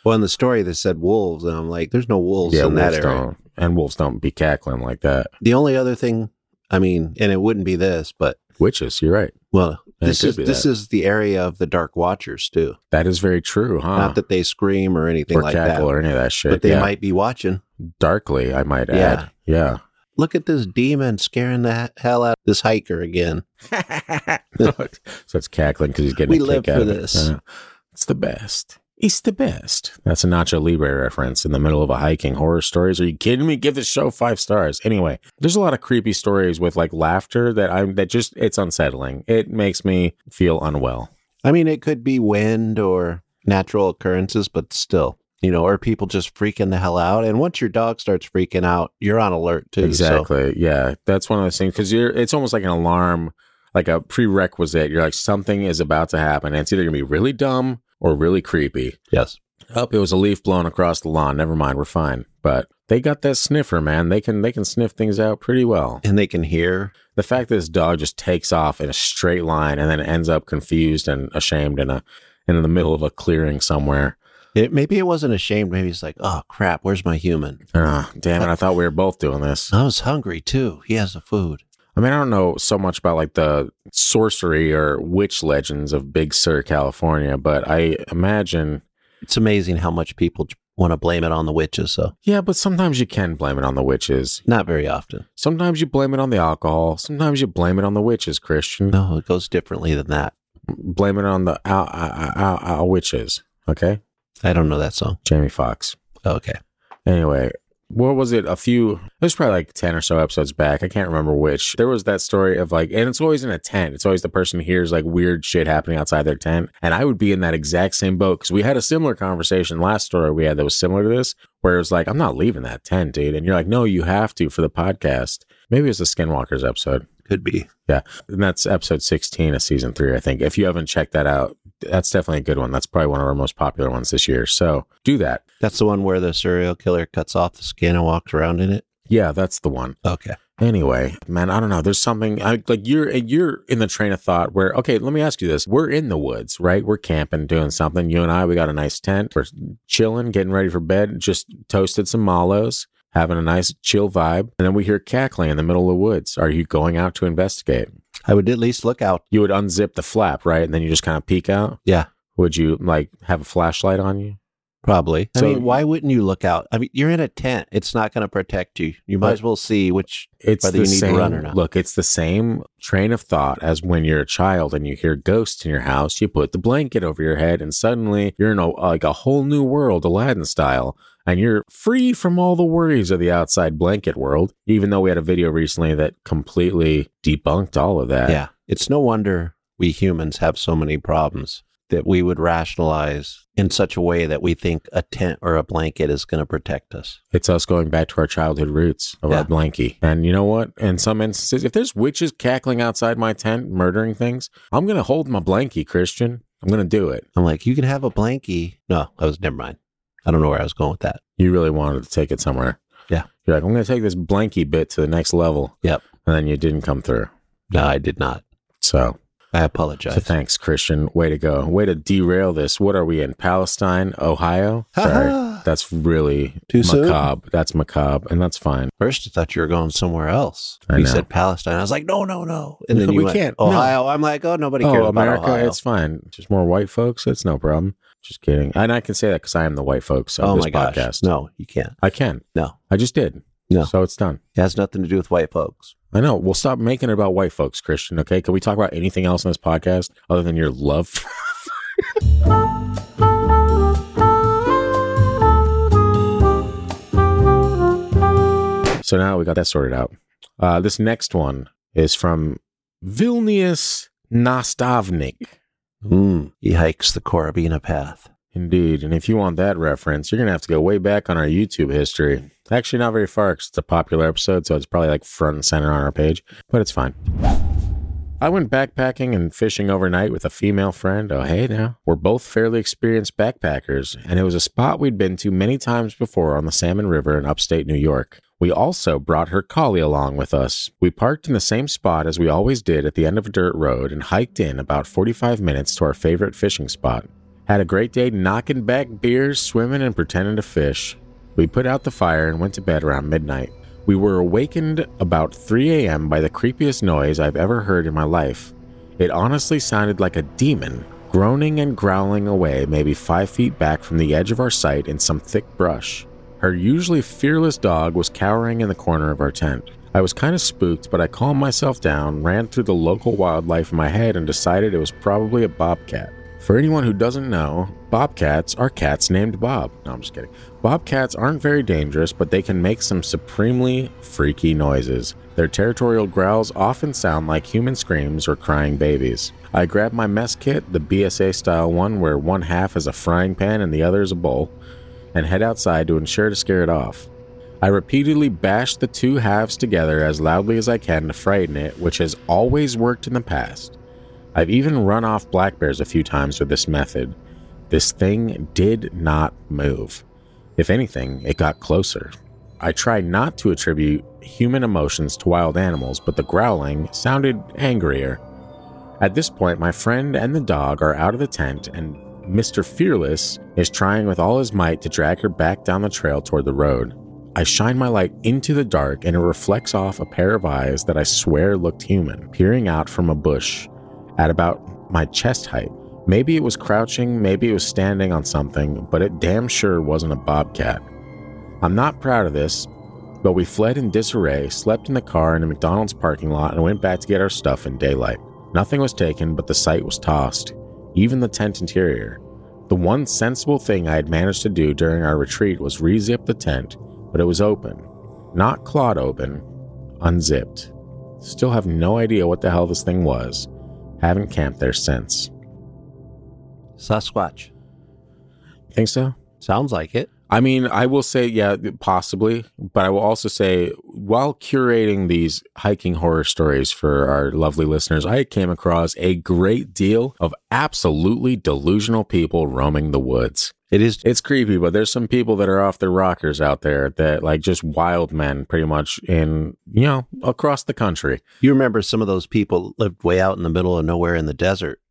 Well, in the story they said wolves, and I'm like, there's no wolves in that area. don't and wolves don't be cackling like that. The only other thing, I mean, and it wouldn't be this, but Witches, you're right. well, this is this that. is the area of the Dark Watchers too. That is very true, huh? Not that they scream or anything or like cackle that, or any of that shit. but they yeah. might be watching. darkly, I might Yeah. add. Yeah. Look at this demon scaring the hell out of this hiker again. (laughs) (laughs) so it's cackling because he's getting We live for of it. this. Uh, it's the best. It's the best. That's a Nacho Libre reference in the middle of a hiking horror stories. Are you kidding me? Give this show five stars. Anyway, there's a lot of creepy stories with like laughter that I'm that just it's unsettling. It makes me feel unwell. I mean, it could be wind or natural occurrences, but still, you know, or people just freaking the hell out. And once your dog starts freaking out, you're on alert too. so- Exactly. Yeah, that's one of those things because you're. It's almost like an alarm, like a prerequisite. You're like something is about to happen. And it's either gonna be really dumb or really creepy. yes. Oh, it was a leaf blown across the lawn. Never mind, we're fine. But they got that sniffer, man. They can they can sniff things out pretty well. And they can hear. The fact that this dog just takes off in a straight line and then ends up confused and ashamed in a in the middle of a clearing somewhere. It, maybe it wasn't ashamed. Maybe it's like, oh crap, where's my human? Ah, damn it! I thought we were both doing this. I was hungry too. He has the food. I mean, I don't know so much about like the sorcery or witch legends of Big Sur, California, but I imagine, It's amazing how much people want to blame it on the witches. So yeah, but sometimes you can blame it on the witches. not very often. Sometimes you blame it on the alcohol. Sometimes you blame it on the witches, Christian. No, it goes differently than that. Blame it on the ow, ow, ow, ow, witches. Okay? I don't know that song. Jamie Foxx. Okay. Anyway, what was it? A few, it was probably like 10 or so episodes back. I can't remember which. There was that story of like, and it's always in a tent. It's always the person hears like weird shit happening outside their tent. And I would be in that exact same boat because we had a similar conversation last story we had that was similar to this, where it was like, I'm not leaving that tent, dude. And you're like, no, you have to for the podcast. Maybe it's the Skinwalkers episode. Could be. Yeah. And that's episode 16 of season three, I think. If you haven't checked that out, that's definitely a good one. That's probably one of our most popular ones this year. So do that. That's the one where the serial killer cuts off the skin and walks around in it. Yeah, that's the one. Okay. Anyway, man, I don't know. There's something I, like you're you're in the train of thought where okay, let me ask you this: We're in the woods, right? We're camping, doing something. You and I, we got a nice tent. We're chilling, getting ready for bed. Just toasted some mallows, having a nice chill vibe, and then we hear cackling in the middle of the woods. Are you going out to investigate? I would at least look out. You would unzip the flap, right, and then you just kind of peek out. Yeah. Would you like have a flashlight on you? Probably. I mean, why wouldn't you look out? I mean, you're in a tent. It's not going to protect you. You might as well see which. It's Whether the you need to same. run or not. Look, it's the same train of thought as when you're a child and you hear ghosts in your house. You put the blanket over your head, and suddenly you're in a like a whole new world, Aladdin style, and you're free from all the worries of the outside blanket world. Even though we had a video recently that completely debunked all of that. Yeah. It's no wonder we humans have so many problems that we would rationalize in such a way that we think a tent or a blanket is going to protect us. It's us going back to our childhood roots of Yeah. our blankie. And you know what? In some instances, if there's witches cackling outside my tent, murdering things, I'm going to hold my blankie, Christian. I'm going to do it. I'm like, you can have a blankie. No, I was never mind. I don't know where I was going with that. You really wanted to take it somewhere. Yeah. You're like, I'm going to take this blanky bit to the next level. Yep. and then you didn't come through. No, I did not. So, I apologize. so thanks, Christian. Way to go. Way to derail this. What are we in? Palestine, Ohio? (laughs) Sorry. That's really Too soon? macabre. That's macabre, and that's fine. First, I thought you were going somewhere else. I you know. said Palestine. I was like, no, no, no. And then No, you we went, can't. No. Ohio. I'm like, oh, nobody oh, cares Oh, about America, Ohio. it's fine. Just more white folks. It's no problem. Just kidding. And I can say that because I am the white folks of oh this my gosh. podcast. No, you can't. I can. No, I just did. No. So it's done. it has nothing to do with white folks. I know. We'll stop making it about white folks, Christian. Okay. Can we talk about anything else in this podcast other than your love? (laughs) so now we got that sorted out. Uh, this next one is from Vilnius Nastavnik. Mm, he hikes the Korabina path. Indeed. And if you want that reference, you're going to have to go way back on our YouTube history. Actually, not very far because it's a popular episode, so it's probably like front and center on our page, but it's fine. I went backpacking and fishing overnight with a female friend. Oh, hey now. We're both fairly experienced backpackers, and it was a spot we'd been to many times before on the Salmon River in upstate New York. We also brought her collie along with us. We parked in the same spot as we always did at the end of a dirt road and hiked in about 45 minutes to our favorite fishing spot. Had a great day knocking back beers, swimming, and pretending to fish. We put out the fire and went to bed around midnight. We were awakened about 3 a.m. by the creepiest noise I've ever heard in my life. It honestly sounded like a demon, groaning and growling away maybe five feet back from the edge of our sight in some thick brush. Her usually fearless dog was cowering in the corner of our tent. I was kind of spooked, but I calmed myself down, ran through the local wildlife in my head, and decided it was probably a bobcat. For anyone who doesn't know, bobcats are cats named Bob. No, I'm just kidding. Bobcats aren't very dangerous, but they can make some supremely freaky noises. Their territorial growls often sound like human screams or crying babies. I grabbed my mess kit, the BSA style one where one half is a frying pan and the other is a bowl, and head outside to ensure to scare it off. I repeatedly bash the two halves together as loudly as I can to frighten it, which has always worked in the past. I've even run off black bears a few times with this method. This thing did not move. If anything, it got closer. I try not to attribute human emotions to wild animals, but the growling sounded angrier. At this point, my friend and the dog are out of the tent, and Mr. Fearless is trying with all his might to drag her back down the trail toward the road. I shine my light into the dark, and it reflects off a pair of eyes that I swear looked human, peering out from a bush at about my chest height. Maybe it was crouching, maybe it was standing on something, but it damn sure wasn't a bobcat. I'm not proud of this, but we fled in disarray, slept in the car in a McDonald's parking lot, and went back to get our stuff in daylight. Nothing was taken, but the site was tossed, even the tent interior. The one sensible thing I had managed to do during our retreat was re-zip the tent, but it was open. Not clawed open, unzipped. Still have no idea what the hell this thing was. Haven't camped there since. Sasquatch. Think so? Sounds like it. I mean, I will say, yeah, possibly, but I will also say, while curating these hiking horror stories for our lovely listeners, I came across a great deal of absolutely delusional people roaming the woods. It is. It's creepy, but there's some people that are off their rockers out there that like just wild men pretty much in, you know, across the country. You remember some of those people lived way out in the middle of nowhere in the desert.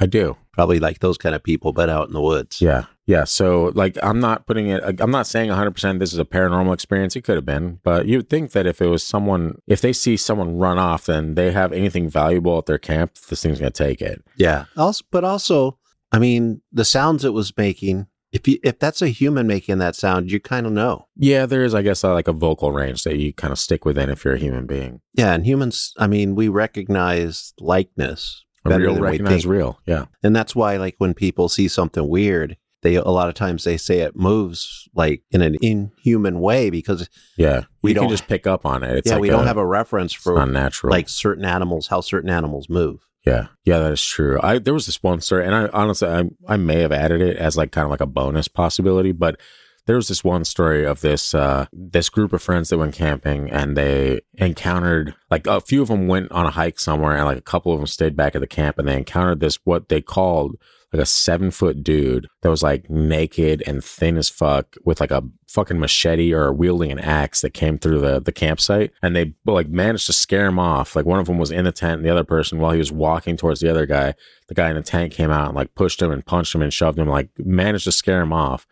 I do. Probably like those kind of people, but out in the woods. Yeah. Yeah. So, like, I'm not putting it, I'm not saying 100% this is a paranormal experience. It could have been, but you'd think that if it was someone, if they see someone run off, then they have anything valuable at their camp, this thing's going to take it. Yeah. Also, but also, I mean, the sounds it was making. If you if that's a human making that sound, you kind of know. Yeah. There is, I guess, uh, like a vocal range that you kind of stick within if you're a human being. Yeah, and humans. I mean, we recognize likeness A better real than we recognize think. real. Yeah. and that's why, like, when people see something weird, they a lot of times they say it moves like in an inhuman way because Yeah. We you can don't- just pick up on it. It's yeah, like we don't have a reference for unnatural. like certain animals, how certain animals move. Yeah, yeah, that is true. I there was this one story, and I honestly I, I may have added it as like kind of like a bonus possibility, but there was this one story of this uh this group of friends that went camping and they encountered like a few of them went on a hike somewhere and like a couple of them stayed back at the camp and they encountered this what they called like a seven foot dude that was like naked and thin as fuck with like a fucking machete or wielding an axe that came through the, the campsite. And they like managed to scare him off. Like one of them was in the tent and the other person, while he was walking towards the other guy, the guy in the tent came out and like pushed him and punched him and shoved him, like managed to scare him off.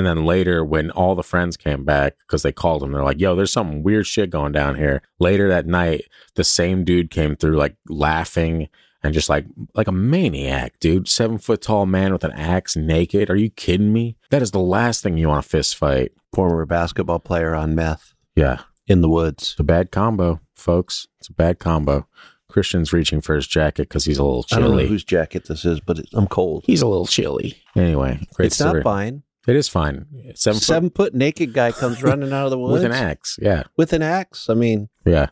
And then later, when all the friends came back, because they called him, they're like, yo, there's some weird shit going down here. Later that night, the same dude came through, like laughing and just like like a maniac, dude. Seven foot tall man with an axe, naked. Are you kidding me? That is the last thing you want to fist fight. Former basketball player on meth Yeah, in the woods. it's a bad combo, folks. It's a bad combo. Christian's reaching for his jacket because he's a little I don't know chilly. whose jacket this is, but it, I'm cold. He's a little chilly. Anyway, great it's story. not fine. It is fine. Seven, Seven, foot foot naked guy comes (laughs) running out of the woods with an axe. Yeah, With an axe. I mean, yeah.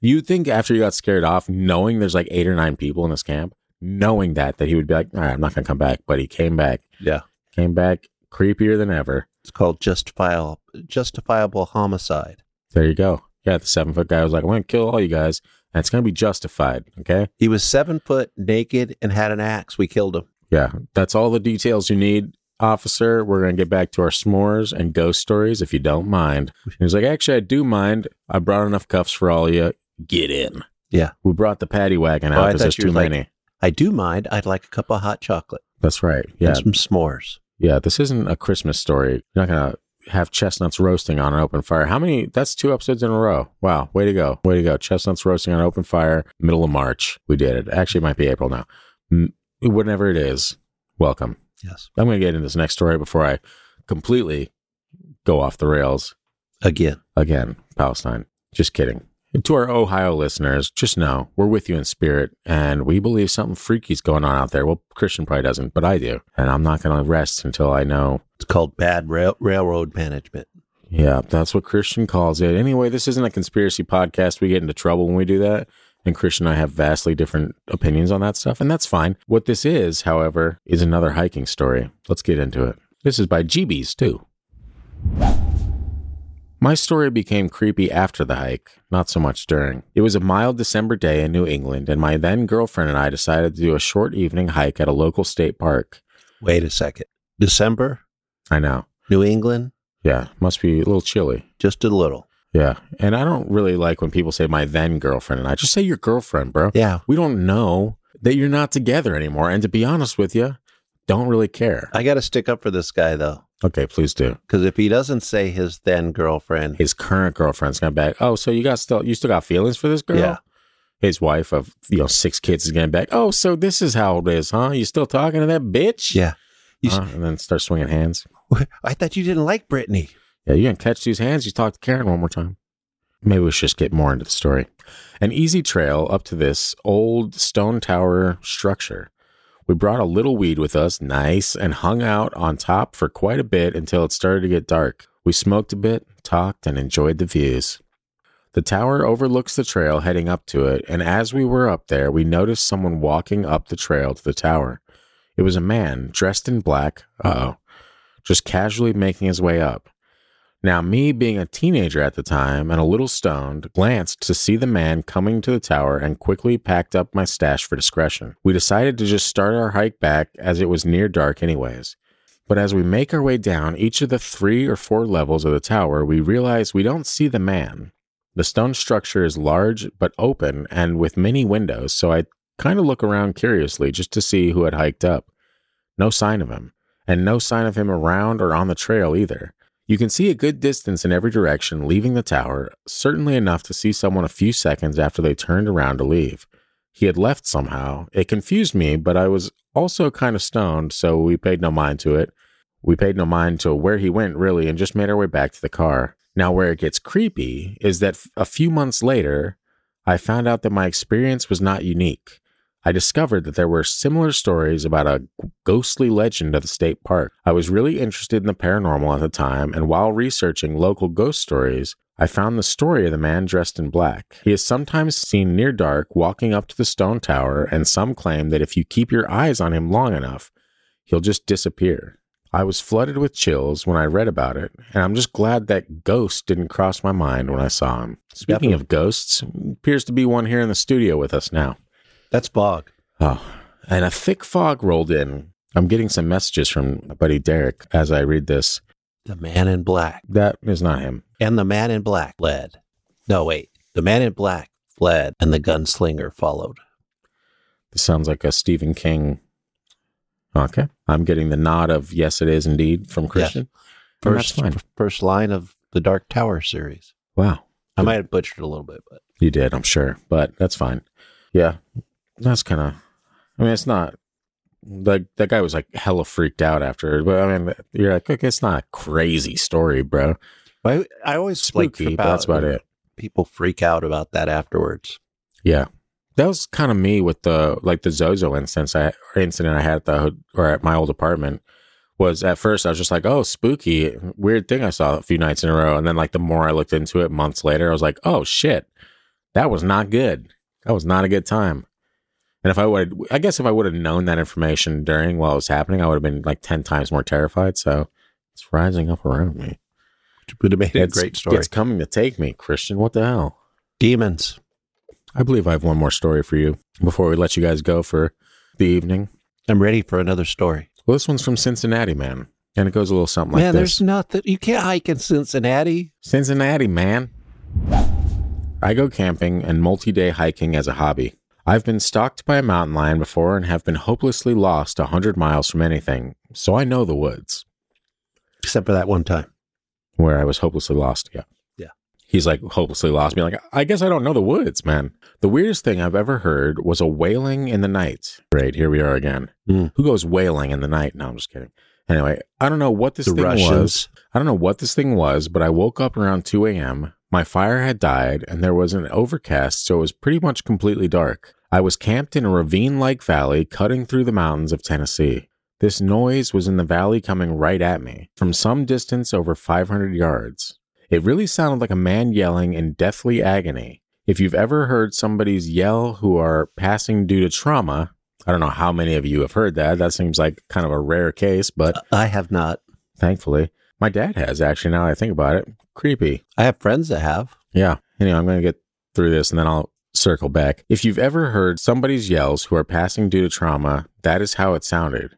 You think after you got scared off, knowing there's like eight or nine people in this camp, knowing that that he would be like, all right, I'm not gonna come back, but he came back. yeah, Came back creepier than ever. it's called justifiable justifiable homicide. There you go. Yeah, the seven foot guy was like, I'm to kill all you guys, and it's going to be justified. Okay. He was seven foot naked and had an axe. We killed him. Yeah. That's all the details you need, officer. We're going to get back to our s'mores and ghost stories if you don't mind. He was like, Actually, I do mind. I brought enough cuffs for all of you. Get in. Yeah. We brought the paddy wagon Oh, out because thought there's too like- many. I do mind. I'd like a cup of hot chocolate That's right. Yeah. and some s'mores. Yeah. This isn't a Christmas story. You're not going to have chestnuts roasting on an open fire. How many? That's two episodes in a row. Wow. Way to go. Way to go. Chestnuts roasting on an open fire, middle of March. We did it. Actually, it might be April now. Whatever it is, welcome. Yes. I'm going to get into this next story before I completely go off the rails Again. again. Palestine. Just kidding. And to our Ohio listeners, just know we're with you in spirit and we believe something freaky's going on out there. Well, Christian probably doesn't, but I do. And I'm not going to rest until I know It's called bad rail- railroad management. Yeah, that's what Christian calls it. Anyway, this isn't a conspiracy podcast. We get into trouble when we do that. And Christian and I have vastly different opinions on that stuff, and that's fine. What this is, however, is another hiking story. Let's get into it. This is by GBs, too. My story became creepy after the hike, not so much during. It was a mild December day in New England, and my then girlfriend and I decided to do a short evening hike at a local state park. Wait a second. December, I know. New England, Yeah, must be a little chilly. just a little. Yeah. And I don't really like when people say my then girlfriend and I just say your girlfriend, bro. Yeah. We don't know that you're not together anymore. And to be honest with you, don't really care. I got to stick up for this guy, though, Okay, please do. because if he doesn't say his then girlfriend, His current girlfriend's gonna back. Oh, so you got still you still got feelings for this girl? Yeah. His wife of you know six kids is getting back. Oh, so this is how it is, huh? You still talking to that bitch? yeah. You uh, s- Huh? and then start swinging hands. (laughs) I thought you didn't like Brittany. Yeah, you can catch these hands. You talk to Karen one more time. Maybe we should just get more into the story. An easy trail up to this old stone tower structure. We brought a little weed with us, nice, and hung out on top for quite a bit until it started to get dark. We smoked a bit, talked, and enjoyed the views. The tower overlooks the trail heading up to it, and as we were up there, we noticed someone walking up the trail to the tower. It was a man dressed in black, uh oh, just casually making his way up. Now, me being a teenager at the time and a little stoned, glanced to see the man coming to the tower and quickly packed up my stash for discretion. We decided to just start our hike back as it was near dark, anyways. But as we make our way down each of the three or four levels of the tower, we realize we don't see the man. The stone structure is large but open and with many windows, so I kind of look around curiously just to see who had hiked up. No sign of him, and no sign of him around or on the trail either. You can see a good distance in every direction leaving the tower, certainly enough to see someone a few seconds after they turned around to leave. He had left somehow. It confused me, but I was also kind of stoned, so we paid no mind to it. We paid no mind to where he went, really, and just made our way back to the car. Now, where it gets creepy is that a few months later, I found out that my experience was not unique. I discovered that there were similar stories about a ghostly legend of the state park. I was really interested in the paranormal at the time, and while researching local ghost stories, I found the story of the man dressed in black. He is sometimes seen near dark walking up to the stone tower, and some claim that if you keep your eyes on him long enough, he'll just disappear. I was flooded with chills when I read about it, and I'm just glad that ghost didn't cross my mind when I saw him. Speaking Definitely. of ghosts, appears to be one here in the studio with us now. That's Bog. Oh, and a thick fog rolled in. I'm getting some messages from my buddy Derek as I read this. The man in black. That is not him. And the man in black fled. No, wait. The man in black fled and the gunslinger followed. This sounds like a Stephen King. Okay. I'm getting the nod of yes, it is indeed from Christian. That's First, first line of the Dark Tower series. Wow. I might have butchered a little bit, but You did, I'm sure, but that's fine. Yeah. That's kind of, I mean, it's not, like, that guy was like hella freaked out after, but I mean, you're like, okay, it's not a crazy story, bro. I, I always like Spooky, but that's about it. People freak out about that afterwards. Yeah. That was kind of me with the like the Zozo instance I or incident I had at the or at my old apartment was at first I was just like, "Oh, spooky, weird thing I saw a few nights in a row." And then like the more I looked into it months later, I was like, "Oh shit. That was not good. That was not a good time." And if I would I guess if I would have known that information during while it was happening, I would have been like 10 times more terrified. So it's rising up around me. Which would have made it a It's, great story. It's coming to take me, Christian. What the hell? Demons. I believe I have one more story for you before we let you guys go for the evening. I'm ready for another story. Well, this one's from Cincinnati, man. And it goes a little something like this. man, there's nothing. You can't hike in Cincinnati. Cincinnati, man. I go camping and multi day hiking as a hobby. I've been stalked by a mountain lion before and have been hopelessly lost a 100 miles from anything, so I know the woods. Except for that one time. Where I was hopelessly lost, yeah. Yeah. He's like hopelessly lost. Me like, I guess I don't know the woods, man. The weirdest thing I've ever heard was a wailing in the night. Great, here we are again. Hmm. Who goes wailing in the night? No, I'm just kidding. Anyway, I don't know what this The thing was. Russians. I don't know what this thing was, but I woke up around 2 a.m. My fire had died, and there was an overcast, so it was pretty much completely dark. I was camped in a ravine like valley cutting through the mountains of Tennessee. This noise was in the valley coming right at me, from some distance over 500 yards. It really sounded like a man yelling in deathly agony. If you've ever heard somebody's yell who are passing due to trauma, I don't know how many of you have heard that. That seems like kind of a rare case, but I have not. thankfully, my dad has actually. Now that I think about it, creepy. I have friends that have. Yeah. Anyway, I'm going to get through this and then I'll circle back. If you've ever heard somebody's yells who are passing due to trauma, that is how it sounded.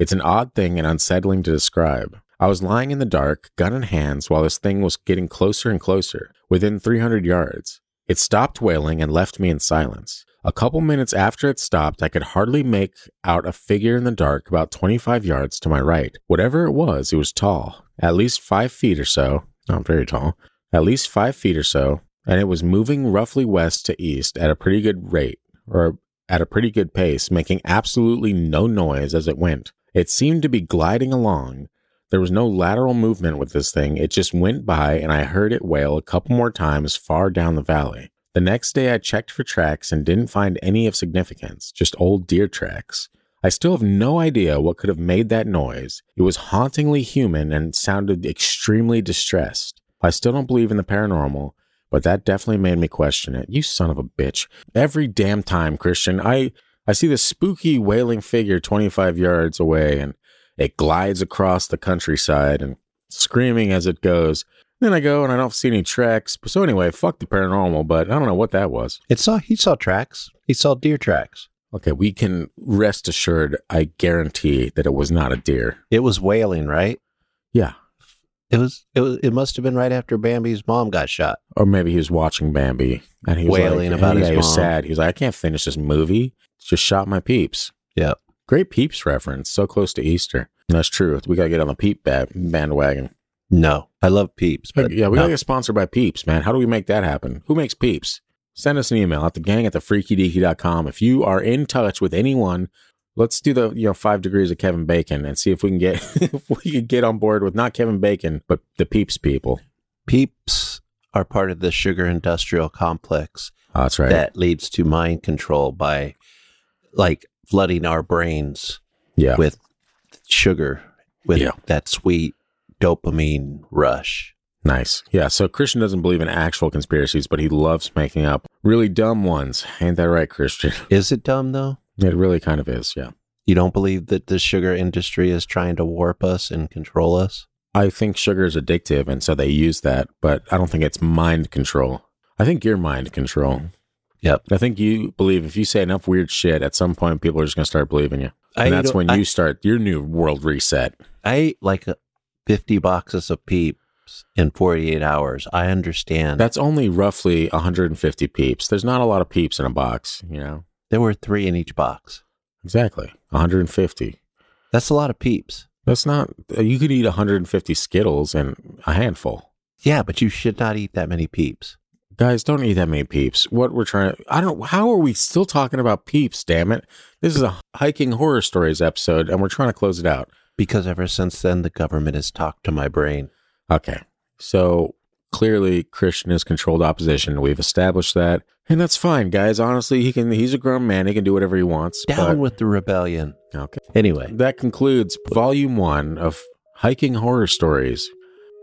It's an odd thing and unsettling to describe. I was lying in the dark, gun in hands, while this thing was getting closer and closer, within 300 yards. It stopped wailing and left me in silence. A couple minutes after it stopped, I could hardly make out a figure in the dark about 25 yards to my right. Whatever it was, it was tall, at least five feet or so. Not very tall. At least five feet or so, and it was moving roughly west to east at a pretty good rate, or at a pretty good pace, making absolutely no noise as it went. It seemed to be gliding along. There was no lateral movement with this thing. It just went by, and I heard it wail a couple more times far down the valley. The next day, I checked for tracks and didn't find any of significance, just old deer tracks. I still have no idea what could have made that noise. It was hauntingly human and sounded extremely distressed. I still don't believe in the paranormal, but that definitely made me question it. You son of a bitch. Every damn time, Christian, I I see this spooky wailing figure 25 yards away and it glides across the countryside and screaming as it goes. Then I go and I don't see any tracks. So anyway, fuck the paranormal, but I don't know what that was. It saw he saw tracks. He saw deer tracks. Okay, we can rest assured, I guarantee that it was not a deer. It was wailing, right? Yeah. It was it was it must have been right after Bambi's mom got shot. Or maybe he was watching Bambi and he was Wailing like, about yeah, his he was mom. sad. He was like, I can't finish this movie. Just shot my peeps. Yeah. Great peeps reference. So close to Easter. That's true. We got to get on the peep ba- bandwagon. No. I love peeps, but yeah, we no. got to get sponsored by Peeps, man. How do we make that happen? Who makes Peeps? Send us an email at the gang at thefreakydeaky.com. If you are in touch with anyone, let's do the you know five degrees of Kevin Bacon and see if we can get (laughs) if we can get on board with not Kevin Bacon, but the Peeps people. peeps are part of the sugar industrial complex Oh, that's right. that leads to mind control by like flooding our brains yeah. with sugar with Yeah. that sweet dopamine rush. Nice. Yeah. So Christian doesn't believe in actual conspiracies, but he loves making up really dumb ones. Ain't that right, Christian? (laughs) Is it dumb though? It really kind of is. Yeah. You don't believe that the sugar industry is trying to warp us and control us? I think sugar is addictive, and so they use that, but I don't think it's mind control. I think you're mind control. Yep. I think you believe if you say enough weird shit, at some point people are just going to start believing you. And I that's when I- you start your new world reset. I ate like uh, 50 boxes of peeps in 48 hours. I understand. That's only roughly 150 peeps. There's not a lot of peeps in a box, you know? there were three in each box. Exactly. 150. That's a lot of peeps. That's not, you could eat 150 Skittles and a handful. Yeah, but you should not eat that many peeps. Guys, don't eat that many peeps. What we're trying to, I don't, how are we still talking about peeps, damn it? This is a hiking horror stories episode and we're trying to close it out. Because ever since then, the government has talked to my brain. Okay. So clearly Christian is controlled opposition. We've established that. And that's fine, guys. Honestly, he can, he's a grown man. He can do whatever he wants. Down with the rebellion. okay. Anyway, That concludes volume one of hiking horror stories.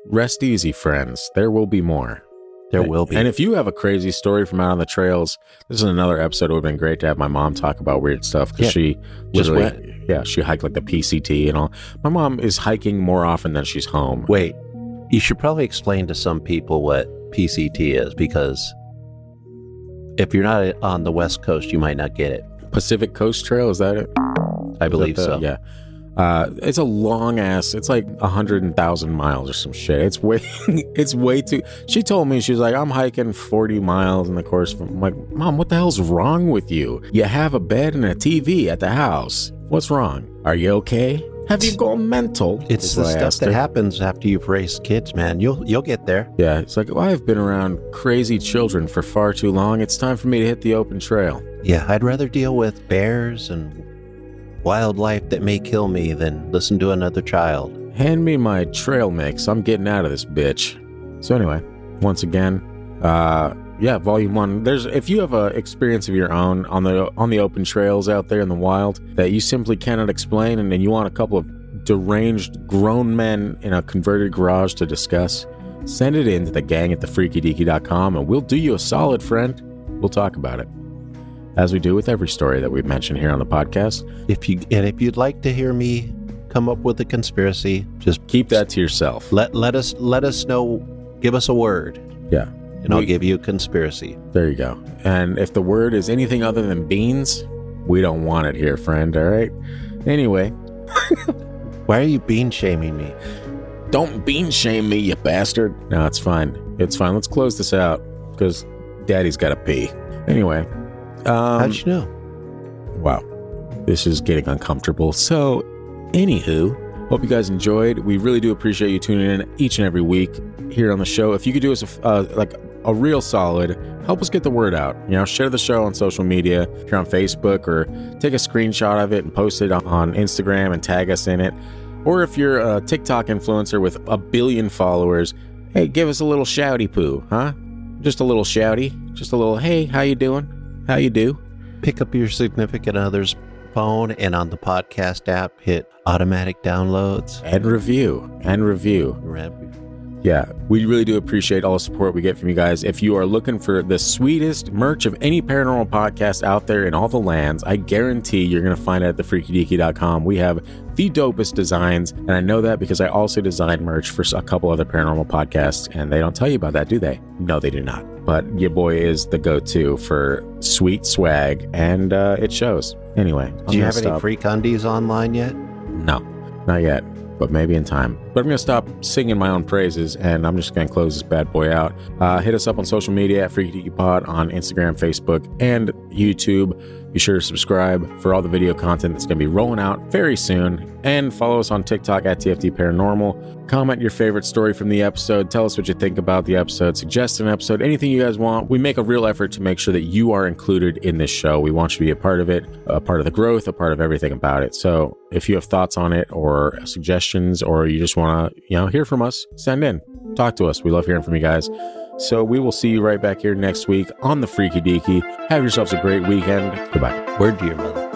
Rest easy, friends. There will be more. there will be. And if you have a crazy story from out on the trails, this is another episode. It would have been great to have my mom talk about weird stuff because Yeah. she Just literally- yeah, she hiked like the PCT and all. My mom is hiking more often than she's home. Wait, you should probably explain to some people what PCT is because if you're not on the West Coast, you might not get it. Pacific Coast Trail, is that it? I believe that so. Yeah. Uh, it's a long ass. It's like a hundred thousand miles or some shit. It's way, (laughs) it's way too. She told me she was like, I'm hiking forty miles in the course. Of, I'm like, Mom, what the hell's wrong with you? You have a bed and a TV at the house. What's wrong? Are you okay? Have you gone mental? It's is the what I stuff asked that her. happens after you've raised kids, man. You'll you'll get there. Yeah, it's like, well, I've been around crazy children for far too long. It's time for me to hit the open trail. Yeah, I'd rather deal with bears and wildlife that may kill me than listen to another child. Hand me my trail mix. I'm getting out of this bitch. So anyway, once again, uh yeah, volume 1. There's if you have a experience of your own on the on the open trails out there in the wild that you simply cannot explain and then you want a couple of deranged grown men in a converted garage to discuss, send it in to the gang at thefreakydeaky.com and we'll do you a solid friend. We'll talk about it. As we do with every story that we've mentioned here on the podcast. If you and if you'd like to hear me come up with a conspiracy, just Keep that to yourself. let let us let us know. Give us a word, Yeah. And I'll We- give you a conspiracy. There you go. And if the word is anything other than beans, we don't want it here, friend. All right. Anyway, (laughs) Why are you bean shaming me? don't bean shame me, you bastard. No, it's fine. It's fine. Let's close this out because Daddy's got to pee. Anyway, um, How'd you know? wow, this is getting uncomfortable. So, anywho, hope you guys enjoyed. We really do appreciate you tuning in each and every week here on the show. If you could do us a, uh, like a real solid, help us get the word out. You know, share the show on social media. If you're on Facebook, or take a screenshot of it and post it on Instagram and tag us in it. Or if you're a TikTok influencer with a billion followers, hey, give us a little shouty poo, huh? Just a little shouty, just a little hey, how you doing? How you do? Pick up your significant other's phone and on the podcast app, hit automatic downloads. and review and review. Yeah, we really do appreciate all the support we get from you guys. If you are looking for the sweetest merch of any paranormal podcast out there in all the lands, I guarantee you're going to find it at thefreakydeaky.com. We have the dopest designs, and I know that because I also designed merch for a couple other paranormal podcasts, and they don't tell you about that, do they? No, they do not. But your boy is the go-to for sweet swag, and uh, it shows. Anyway, I'm Do you have any stop. freak undies online yet? No, not yet, but maybe in time. But I'm going to stop singing my own praises and I'm just going to close this bad boy out. Uh, hit us up on social media at Freaky Pod on Instagram, Facebook, and YouTube. Be sure to subscribe for all the video content that's going to be rolling out very soon. And follow us on TikTok at TFD Paranormal. Comment your favorite story from the episode. Tell us what you think about the episode. Suggest an episode, anything you guys want. We make a real effort to make sure that you are included in this show. We want you to be a part of it, a part of the growth, a part of everything about it. So if you have thoughts on it or suggestions, or you just want to, you know, hear from us, send in. Talk to us. We love hearing from you guys. So we will see you right back here next week on the Freaky Deaky. Have yourselves a great weekend. Goodbye. Word to your mother.